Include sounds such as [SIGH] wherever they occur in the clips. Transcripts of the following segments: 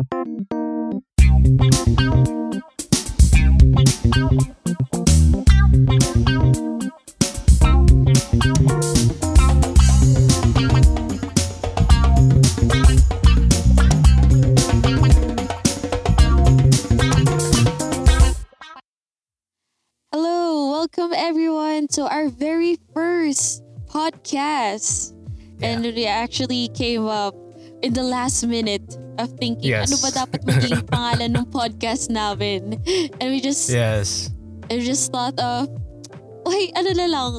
Hello, welcome everyone to our very first podcast. And we actually came up in the last minute of thinking, Yes. ano ba dapat maging [LAUGHS] pangalan ng podcast namin? And we just, Yes. we just thought of, wait, ano na lang,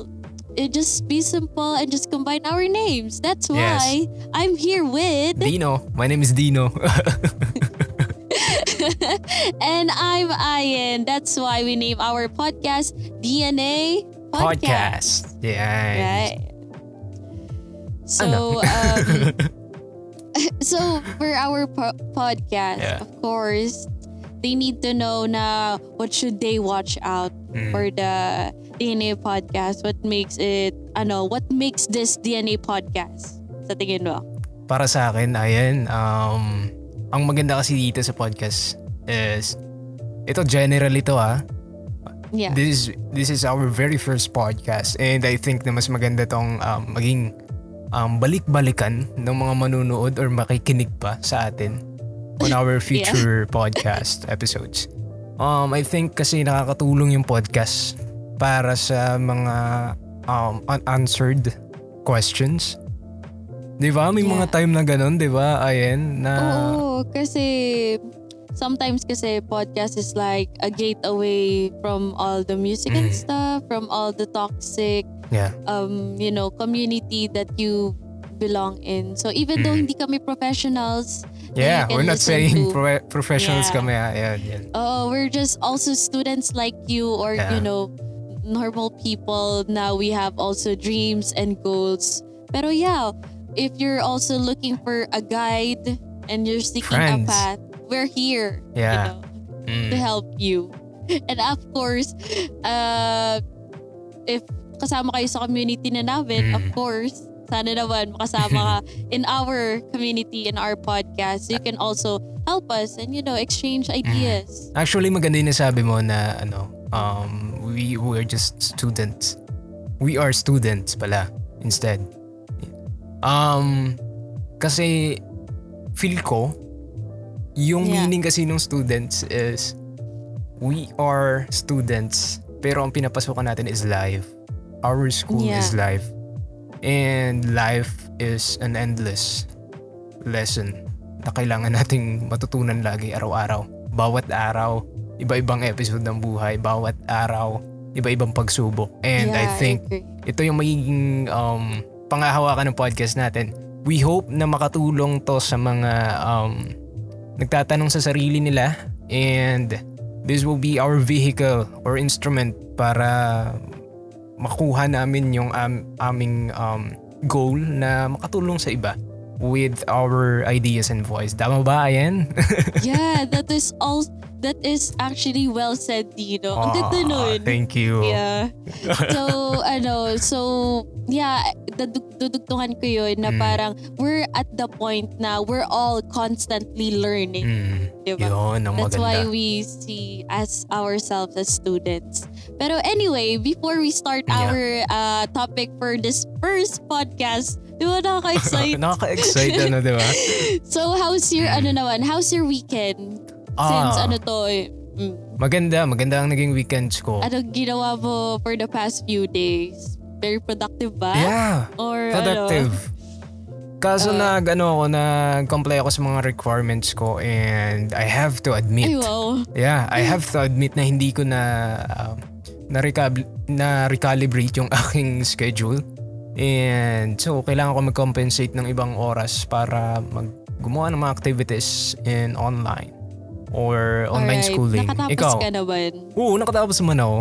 it just be simple and just combine our names. That's why I'm here with, Dino. My name is Dino. [LAUGHS] and I'm Ian. That's why we name our podcast DNA Podcast. Yeah. Right. So, Ano? um, [LAUGHS] [LAUGHS] so for our po- podcast, Yeah. of course, they need to know na what should they watch out Mm. for the DNA podcast. What makes it, ano, what makes this DNA podcast? Sa tingin mo? Para sa akin, ayan, um, ang maganda kasi dito sa podcast is, ito general ito ah. Yeah. This is, this is our very first podcast and I think na mas maganda tong um, maging um, balik-balikan ng mga manunood or makikinig pa sa atin on our [LAUGHS] future podcast episodes. Um, I think kasi nakakatulong yung podcast para sa mga um, unanswered questions. Di ba? May mga Yeah. time na ganun, di ba? Ayan, na... Oo, kasi sometimes kasi podcast is like a gateway from all the music and Mm. stuff, from all the toxic Yeah. um, you know, community that you belong in. So even though Mm. hindi kami professionals, Yeah, we're not saying pro- professionals Yeah. kami. ah. Ayan, yan. oh, we're just also students like you or Yeah. you know, normal people. Now we have also dreams and goals. Pero yeah, if you're also looking for a guide and you're seeking Friends. a path, we're here. Yeah. You know, to Mm. help you. [LAUGHS] And of course, uh, if kasama kayo sa community na namin, Mm. of course, sana naman makasama ka [LAUGHS] in our community, in our podcast. So you can also help us and, you know, exchange ideas. Actually, maganda yung nasabi mo na ano, um, we we're just students. We are students pala instead. Um, kasi feel ko, yung Yeah. meaning kasi ng students is we are students pero ang pinapasokan natin is life. Our school Yeah. is life. And life is an endless lesson na kailangan nating matutunan lagi araw-araw. Bawat araw, iba-ibang episode ng buhay. Bawat araw, iba-ibang pagsubok. And I Yeah, think agree. ito yung magiging um, pangahawakan ng podcast natin. We hope na makatulong to sa mga um, nagtatanong sa sarili nila and this will be our vehicle or instrument para makuha namin yung am- aming um, goal na makatulong sa iba with our ideas and voice. Tama ba, Ayan? [LAUGHS] yeah, that is all. That is actually well said, Dino. Ang ganda Ah, nun. Thank you. Yeah. So, [LAUGHS] ano, so, yeah, dadug- dudugtungan ko yun na Mm. parang we're at the point na we're all constantly learning. Mm, Diba? yun, ang That's why maganda. we see as ourselves as students. Pero anyway, before we start Yeah. our uh, topic for this first podcast, di ba [LAUGHS] nakaka-excite? Nakaka-excite, ano, di ba? [LAUGHS] so, how's your, Mm. ano naman, how's your weekend? Since Ah. ano to, eh, mm, Maganda, maganda ang naging weekends ko. ano ginawa mo for the past few days? Very productive ba? Yeah, Or productive. Kaso Ah. nag, ano ako, nag-comply ako sa mga requirements ko and I have to ano? admit, Ay, wow. yeah, I have to admit na hindi ko na um, na-recab- na-recalibrate yung [LAUGHS] aking schedule. And so, kailangan ko mag-compensate ng ibang oras para mag gumawa ng mga activities in online or online Alright. schooling. Nakatapos Ikaw? ka naman. Oo, nakatapos naman ako.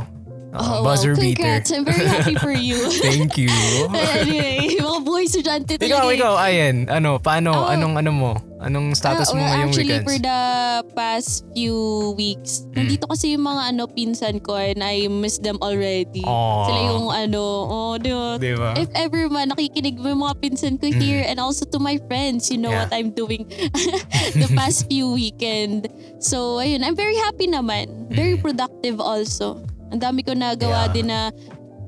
Uh, Oh, buzzer wow. beater. Congrats. I'm very happy for you. [LAUGHS] Thank you. [LAUGHS] anyway, estudyante talaga. ikaw, eh. ikaw, Ayen. Ano, paano, Oh. anong ano mo? Anong status Ah, mo or ngayong actually, weekends? for the past few weeks, Mm. nandito kasi yung mga ano pinsan ko and I miss them already. Aw. Sila yung ano, oh, di ba? Di ba? If ever man, nakikinig mo yung mga pinsan ko here and also to my friends, you know Mm. Yeah. what I'm doing [LAUGHS] the past few weekend. So, ayun, I'm very happy naman. Very productive also. Ang dami ko nagawa Mm. Yeah. din na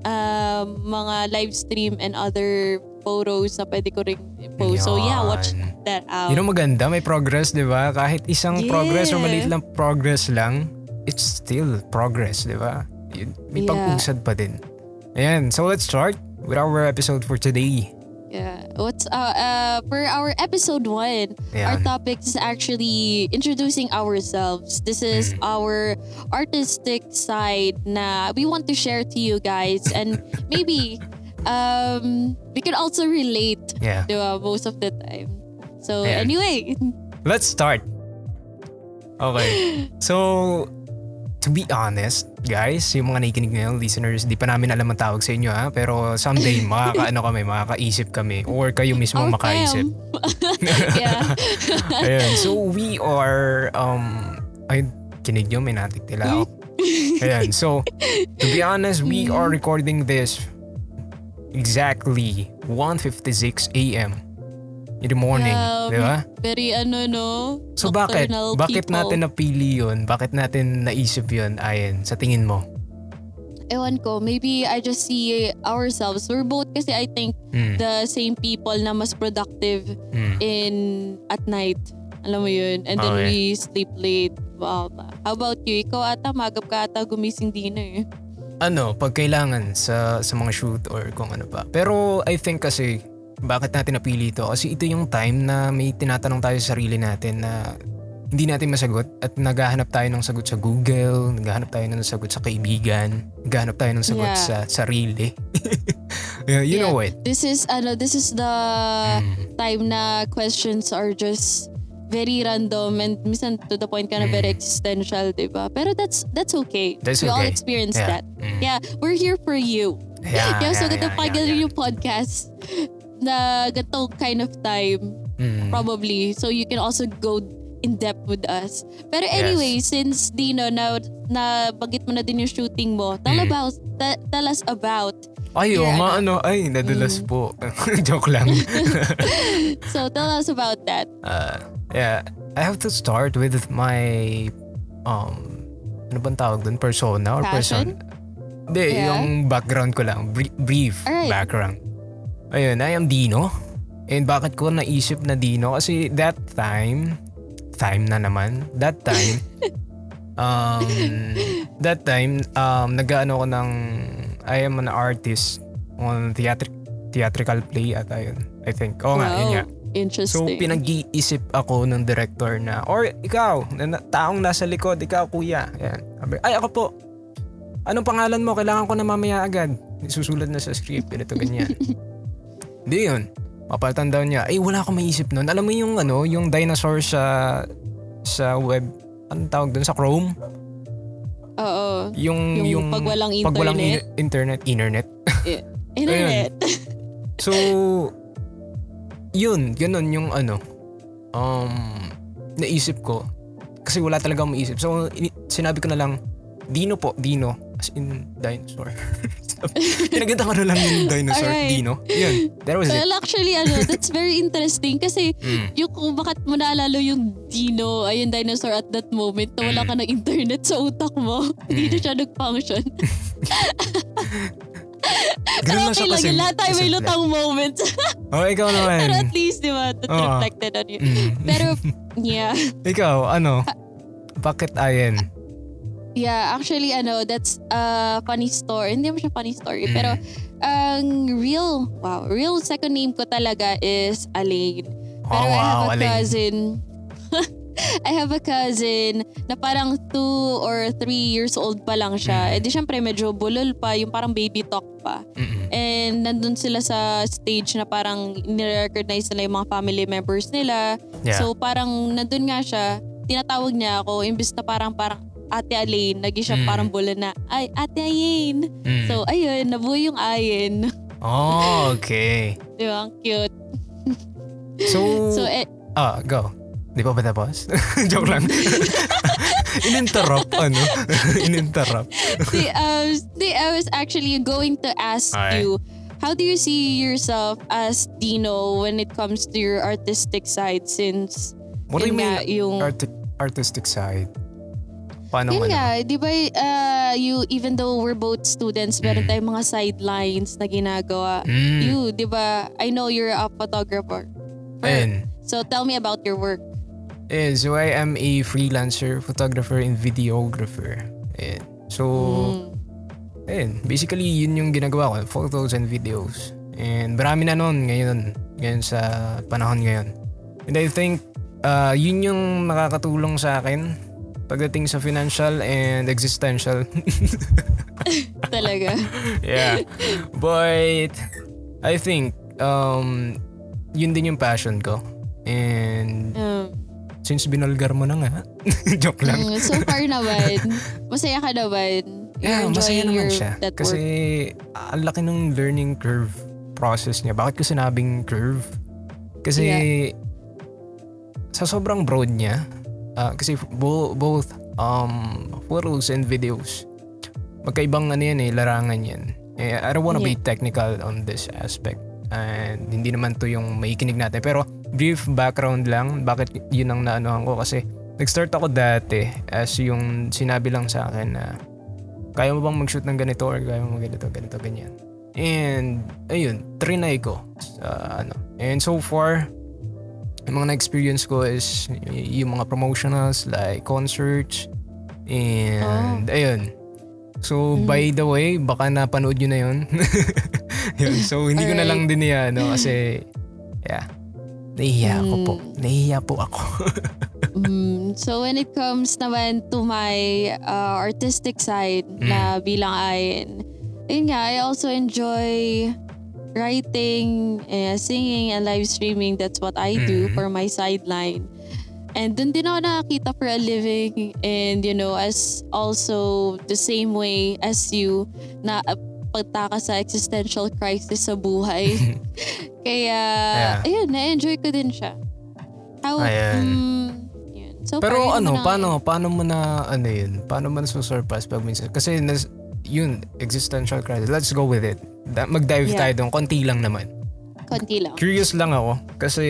um, mga live stream and other photos na pwede ko rin post. So yeah, watch that out. Yun ang maganda, may progress, di ba? Kahit isang Yeah. progress or maliit lang progress lang, it's still progress, di ba? May Yeah. pag-usad pa din. Ayan, so let's start with our episode for today. Yeah. What's uh, uh for our episode one, our Ayan. topic is actually introducing ourselves. This is Mm. our artistic side na we want to share to you guys and [LAUGHS] maybe um we can also relate Yeah. diba, most of the time. So Ayan. anyway, Let's start. Okay. [LAUGHS] So, to be honest, guys, yung mga nakikinig ngayon, listeners, di pa namin alam ang tawag sa inyo ha, pero someday [LAUGHS] makakaano kami, makakaisip kami, or kayo mismo our makaisip. fam. [LAUGHS] yeah. Ayan, so we are, um, ay, kinig nyo, may natik tila ako. Ayan, so, to be honest, we are recording this exactly 1.56 a.m. in the morning, Yeah, di ba? Very ano no. So bakit? Bakit people. natin napili yun? Bakit natin naisip yun, Ayen, sa tingin mo? Ewan ko, maybe I just see ourselves. We're both kasi I think Mm. the same people na mas productive Mm. in at night. Alam mo yun? And then Okay. we sleep late. Blah. How about you? Ikaw ata, magap ka ata gumising din eh. Ano, pag kailangan sa, sa mga shoot or kung ano pa. Pero I think kasi, bakit natin napili ito? Kasi ito yung time na may tinatanong tayo sa sarili natin na hindi natin masagot at naghahanap tayo ng sagot sa Google, naghahanap tayo ng sagot sa kaibigan, naghahanap tayo ng sagot Yeah. sa sarili. [LAUGHS] yeah, you know Yeah. what? This is, ano, this is the Mm. time na questions are just very random and minsan to the point ka na very Mm. existential, di ba? Pero that's that's okay. That's we all okay. experience Yeah. that. Mm. Yeah, we're here for you. Yeah, [LAUGHS] yeah, so yeah, ganda yeah, pakinggan yeah, yung podcast na ganito kind of time, Mm. probably. So you can also go in depth with us. Pero anyway, since Dino, na, na bagit mo na din yung shooting mo, tell Mm. about, ta- tell us about. Ay, Yeah, nga, ano, ay, nadulas po. [LAUGHS] Joke lang. [LAUGHS] So tell us about that. Uh, yeah, I have to start with my um ano bang tawag doon? Persona or Passion? person? Hindi, Yeah. yung background ko lang. Bri- brief Alright. background. Ayun, I am Dino. And bakit ko naisip na Dino? Kasi that time, time na naman, that time, [LAUGHS] um, that time, um, nag-ano ko ng, I am an artist on theatric, theatrical play ata yun. I think. Oo nga, yun Wow. Nga. So Interesting. pinag-iisip ako ng director na, or ikaw, na, taong nasa likod, ikaw kuya. Yan. Ay ako po. Anong pangalan mo? Kailangan ko na mamaya agad. Susulat na sa script. Ganito, ganyan. [LAUGHS] Di yun. Mapalitan daw niya. Eh, wala akong maisip nun. Alam mo yung ano, yung dinosaur sa sa web, anong tawag dun? Sa Chrome? Oo. Yung, Yung pag walang pag walang internet. in- internet, internet. [LAUGHS] Internet. So, yun, ganun yung ano, um, naisip ko. Kasi wala talaga maisip. So, sinabi ko na lang, Dino po, Dino. As in, dinosaur. [LAUGHS] Pinaganda ko na lang yung dinosaur, Alright. Dino. Yun, that was it. Well, actually, ano, that's very interesting kasi [LAUGHS] Mm. yung kung bakit mo naalala yung dino, ay yung dinosaur at that moment na wala Mm. ka ng internet sa utak mo. [LAUGHS] Hindi na siya nag-function. Ganun lang okay siya lang kasi. yun. Lahat tayo may lutang moments. [LAUGHS] Oh, ikaw naman. Pero at least, di ba, that Oo. reflected on you. Mm. Pero, [LAUGHS] yeah. Ikaw, ano? Bakit ayen? Yeah, actually, ano, that's a funny story. Hindi mo siya funny story. Mm. Pero, ang real, wow, real second name ko talaga is Alain. Pero Oh, I have wow, a Alain. cousin. [LAUGHS] I have a cousin na parang two or three years old pa lang siya. Mm. Eh di syempre medyo bulol pa, yung parang baby talk pa. Mm-mm. And nandun sila sa stage na parang nire-recognize nila yung mga family members nila. Yeah. So parang nandun nga siya, tinatawag niya ako, imbis na parang parang Ate Alain, naging siya Mm. parang bula na, ay, Ate Ayin. Mm. So, ayun, nabuo yung Ayin. [LAUGHS] oh, okay. Di ba? Ang cute. So, [LAUGHS] So, eh, ah, go. Di pa ba tapos? [LAUGHS] Joke lang. [LAUGHS] In-interrupt, ano? [LAUGHS] In-interrupt. di, um, di, I was actually going to ask Okay. you, how do you see yourself as Dino when it comes to your artistic side since What do you mean yung, arti- artistic side? Paano yun ano? nga, di ba, uh, you, even though we're both students, meron Mm. tayong mga sidelines na ginagawa. Mm. You, di ba, I know you're a photographer. Ayun. So tell me about your work. Eh, so I am a freelancer, photographer, and videographer. Ayun. So, Mm. ayun. Basically, yun yung ginagawa ko. Photos and videos. And marami na nun ngayon. Ngayon sa panahon ngayon. And I think, uh, yun yung nakakatulong sa akin pagdating sa financial and existential. [LAUGHS] Talaga. yeah. But, I think, um, yun din yung passion ko. And Um, since binalgar mo na nga, [LAUGHS] joke lang. mm, so far naman, [LAUGHS] masaya ka naman. Yeah, You're masaya enjoying naman siya. that Kasi ang laki ng learning curve process niya. Bakit ko sinabing curve? Kasi sa sobrang broad niya, ah, kasi bo- both um, photos and videos, magkaibang ano yan eh, larangan yan. Eh, I don't wanna be technical on this aspect. And hindi naman to yung maikinig natin. Pero brief background lang, bakit yun ang naanohan ko. Kasi nag-start ako dati as yung sinabi lang sa akin na kaya mo bang mag-shoot ng ganito or kaya mo ganito, ganito, ganyan. And, ayun, trinay ko. Sa, ano. And so far, yung mga na-experience ko is y- yung mga promotionals like concerts and ayun. So, Mhm. by the way, baka napanood nyo na yun. [LAUGHS] yun. So, hindi ko na lang din yan, no? Kasi, yeah. Nahihiya ako po. Mm. Nahihiya po ako. [LAUGHS] Mm, so when it comes naman to my uh, artistic side na Mm. bilang ayin, yun nga, I also enjoy writing, eh, singing, and live streaming. That's what I do Mhm. for my sideline. And dun din ako nakakita for a living and you know, as also the same way as you na uh, pagtaka sa existential crisis sa buhay. [LAUGHS] Kaya, Yeah. ayun, na-enjoy ko din siya. How, Ayan. mm, yun. So Pero ano, naman paano, paano mo na, ano yun, paano mo na surpass pag minsan? Kasi, nas, yun, existential crisis. Let's go with it. Da- mag-dive Yeah. tayo doon. Konti lang naman. Konti lang. Curious lang ako. Kasi,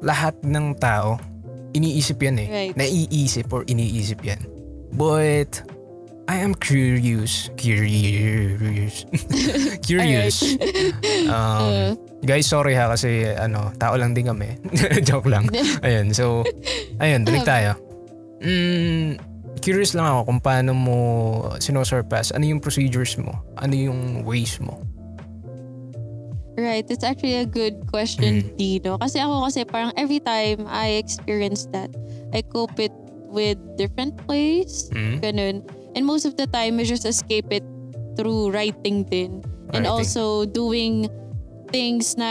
lahat ng tao, iniisip yan eh. Right. Naiisip or iniisip yan. But, I am curious. Curious. [LAUGHS] curious. [LAUGHS] Um, Guys, sorry ha kasi ano, tao lang din kami. [LAUGHS] Joke lang. Ayun, so, ayun, balik tayo. Mm, curious lang ako kung paano mo sinosurpass. Ano yung procedures mo? Ano yung ways mo? right. It's actually a good question, Mm. Dino. Kasi ako kasi parang every time I experience that, I cope it with different ways. Mm? Ganun. And most of the time, I just escape it through writing din. And Writing. also doing things na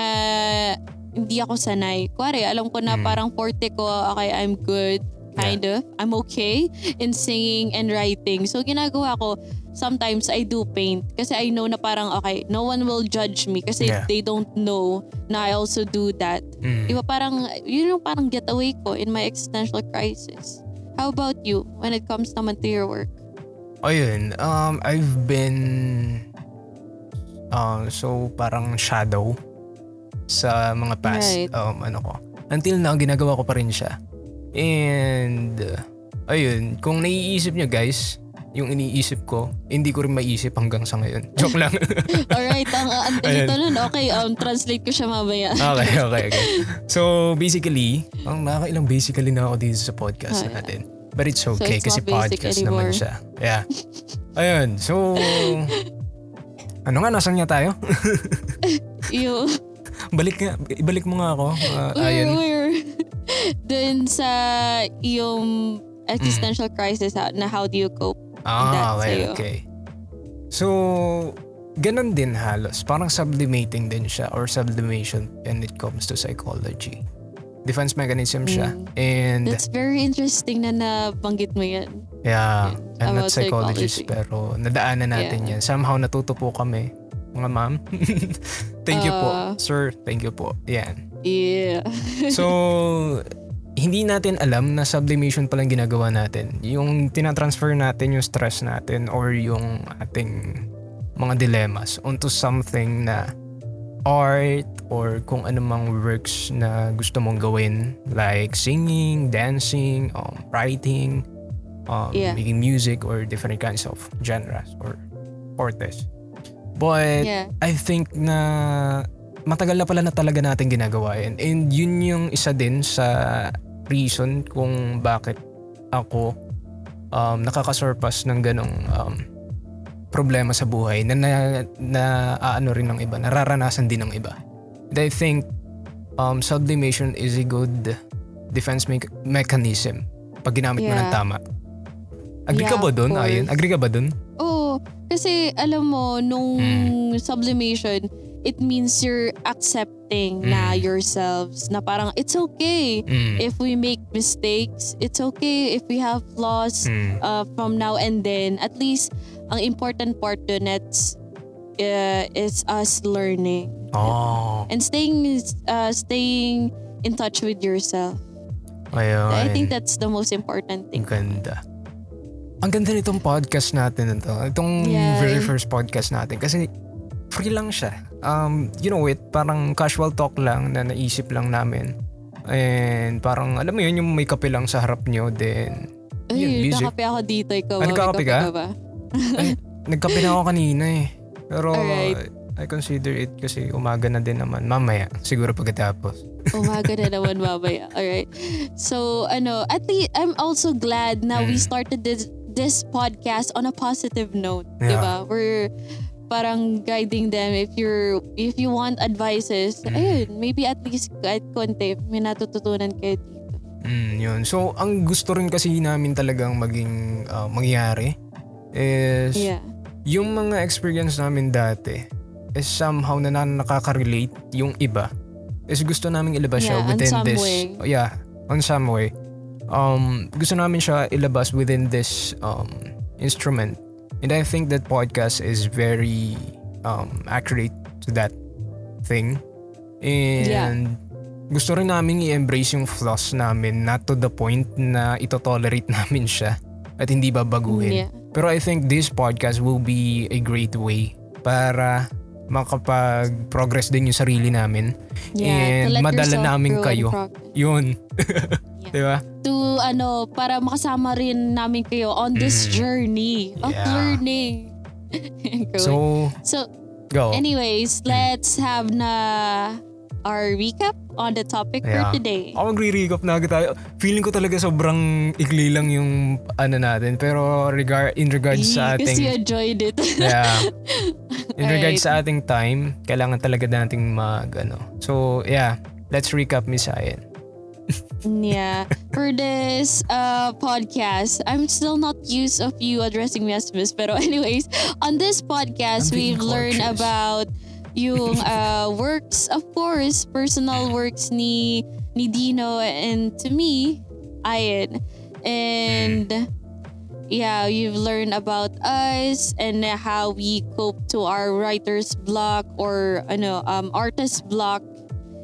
hindi ako sanay. Kuwari, alam ko na Mm. parang forte ko, okay, I'm good. Kind of. I'm okay in singing and writing. So, ginagawa ko, sometimes I do paint. Kasi I know na parang, okay, no one will judge me kasi Yeah. they don't know na I also do that. Mm. Di ba parang, yun yung parang getaway ko in my existential crisis. How about you when it comes naman to your work? Ayun, um, I've been uh, so parang shadow sa mga past Right. um, ano ko. Until now, ginagawa ko pa rin siya. And, uh, ayun, kung naiisip nyo guys, yung iniisip ko, hindi ko rin maiisip hanggang sa ngayon. [LAUGHS] Joke lang. [LAUGHS] Alright, ang Ayan. ito nun, okay, um, translate ko siya mamaya. okay, okay, okay. [LAUGHS] So, basically, ang nakakailang basically na ako dito sa podcast yeah. natin. But it's okay it's kasi podcast anymore. naman siya. Yeah. Ayun, so... [LAUGHS] ano nga, nasan nga tayo? [LAUGHS] yung, [LAUGHS] Balik nga, ibalik mo nga ako. Uh, we're, ayun. we're dun sa yung existential Mm. crisis ha, na how do you cope? Ah, that okay, sa'yo. okay. So, ganun din halos. Parang sublimating din siya or sublimation when it comes to psychology. Defense mechanism siya. Mm. And, That's very interesting na nabanggit mo yan. Yeah, I'm not psychologist psychology. pero nadaanan natin Yeah. yan. Somehow natuto po kami, mga ma'am. [LAUGHS] thank you po. Uh, Sir, thank you po. Yan. Yeah. [LAUGHS] So, hindi natin alam na sublimation palang ginagawa natin. Yung tinatransfer natin yung stress natin or yung ating mga dilemmas onto something na art or kung anumang works na gusto mong gawin like singing, dancing, um, writing, um, Yeah. making music or different kinds of genres or fortes. But yeah. I think na matagal na pala na talaga natin ginagawa yan. And yun yung isa din sa reason kung bakit ako um, nakakasurpass ng ganong um, problema sa buhay na, na, na aano rin ng iba, nararanasan din ng iba. And I think um, sublimation is a good defense me- mechanism pag ginamit mo ng Yeah. tama. Agree ka Yeah, ba of dun, course. Ayan? Agree ka ba dun? Oo. Kasi alam mo, nung Hmm. sublimation, it means you're accepting na Mm. yourselves. Na parang, it's okay Mm. if we make mistakes. It's okay if we have flaws Mm. uh, from now and then. At least, ang important part dun it's, uh, is us learning. Oh. And staying, uh, staying in touch with yourself. Ayun. I think that's the most important thing. Ang ganda. Ang ganda nitong podcast natin ito. Itong Yeah. very first podcast natin. Kasi free lang siya. Um, you know it, parang casual talk lang na naisip lang namin. And parang, alam mo yun, yung may kape lang sa harap nyo, then, yun, Ay, music. nakape ako dito. Ikaw, Ah, ba? May nagkakape ka? ba? Ay, nagkape na ako kanina eh. Pero, Alright. I consider it kasi umaga na din naman. Mamaya, siguro pagkatapos. Umaga na naman mamaya. Alright. So, ano, at least, I'm also glad na we Mm. started this, this podcast on a positive note. Yeah. Diba? We're parang guiding them if you're if you want advices Mm. ayun maybe at least kahit konti may natututunan kayo dito Mm, yun. So, ang gusto rin kasi namin talagang maging uh, mangyari is yeah. yung mga experience namin dati is somehow na na- nakaka-relate yung iba. Is gusto namin ilabas siya Yeah, on within this way. yeah on some way. Um gusto namin siya ilabas within this um instrument. And I think that podcast is very um accurate to that thing. And gusto rin namin i-embrace yung flaws namin not to the point na ito-tolerate [LAUGHS] namin siya at hindi babaguhin. yeah Pero I think this podcast will be a great way para makapag-progress din yung sarili namin. yeah And madala namin kayo. Yun. Yeah. [LAUGHS] Di ba? to ano para makasama rin namin kayo on this Mm. journey of Yeah. learning. [LAUGHS] So, so go. Anyways, let's have na our recap on the topic Yeah. for today. Ako magre-recap na agad tayo. Feeling ko talaga sobrang ikli lang yung ano natin. Pero regard, in regards sa Because you ating... enjoyed it. Yeah. [LAUGHS] In regards Alright. sa ating time, kailangan talaga nating mag ano. So, yeah. Let's recap Miss Ayan. [LAUGHS] yeah. For this uh, podcast, I'm still not used of you addressing me as Miss. Pero anyways, on this podcast, we've learned cautious. about yung [LAUGHS] uh, works, of course, personal works ni ni Dino and to me, Ayan. And yeah, you've learned about us and how we cope to our writer's block or ano, um, artist block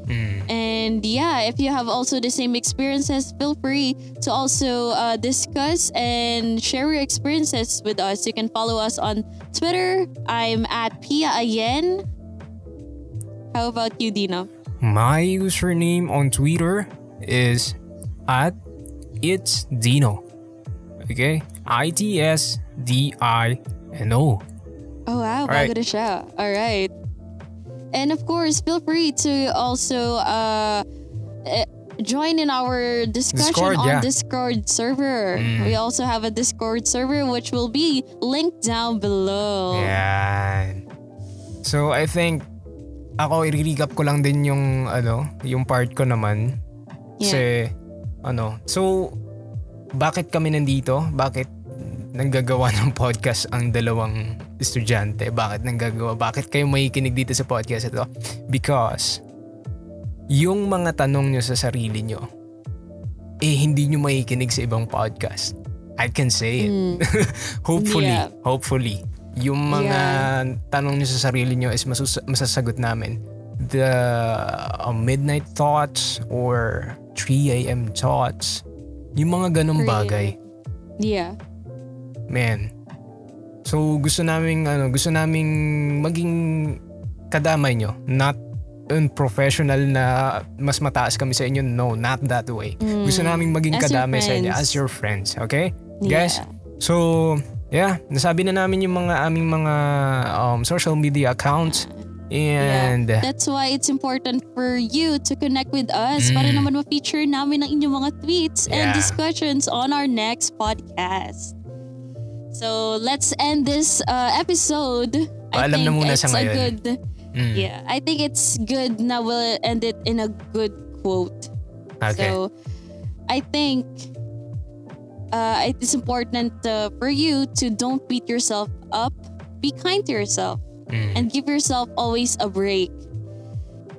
Mm. and yeah, if you have also the same experiences, feel free to also uh, discuss and share your experiences with us. You can follow us on Twitter. I'm at Pia Ayen. How about you, Dino? My username on Twitter is at it's Dino. Okay? I T S D I N O. Oh wow, bago na siya. All right. And of course, feel free to also uh, eh, join in our discussion Discord, on yeah. Discord server. Mm. We also have a Discord server which will be linked down below. Yan. So I think ako i-recap ko lang din yung ano, yung part ko naman. Kasi ano, so bakit kami nandito? Bakit nanggagawa ng podcast ang dalawang estudyante? Bakit nanggagawa? Bakit kayo makikinig dito sa podcast ito? Because yung mga tanong nyo sa sarili nyo, eh hindi nyo makikinig sa ibang podcast. I can say it. [LAUGHS] hopefully, Yeah. hopefully. Yung mga tanong nyo sa sarili nyo is masus- masasagot namin. The uh, midnight thoughts or 3 a.m. thoughts. Yung mga ganong bagay. Yeah. Man. So gusto naming ano, gusto naming maging kadamay nyo. Not unprofessional na mas mataas kami sa inyo. No, not that way. Gusto naming maging Mm. As kadamay sa inyo as your friends. Okay? Yeah. Guys, so yeah, nasabi na namin yung mga aming mga um, social media accounts. And yeah. That's why it's important for you to connect with us para naman ma-feature namin ang inyong mga tweets and Mm. Yeah. discussions on our next podcast. So let's end this uh, episode. I Paalam na think muna it's sa a ngayon. good, Mm. yeah, I think it's good na we'll end it in a good quote. okay. So I think uh, it is important uh, for you to don't beat yourself up. Be kind to yourself Mm. and give yourself always a break.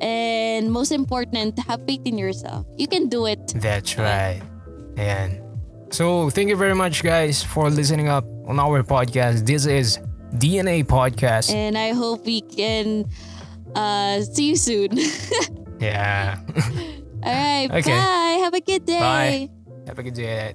And most important, have faith in yourself. You can do it. That's right. Ayan. So, thank you very much guys for listening up on our podcast. This is DNA Podcast. And I hope we can uh, see you soon. [LAUGHS] Yeah. [LAUGHS] All right. Okay. Bye. Have a good day. Bye. Have a good day.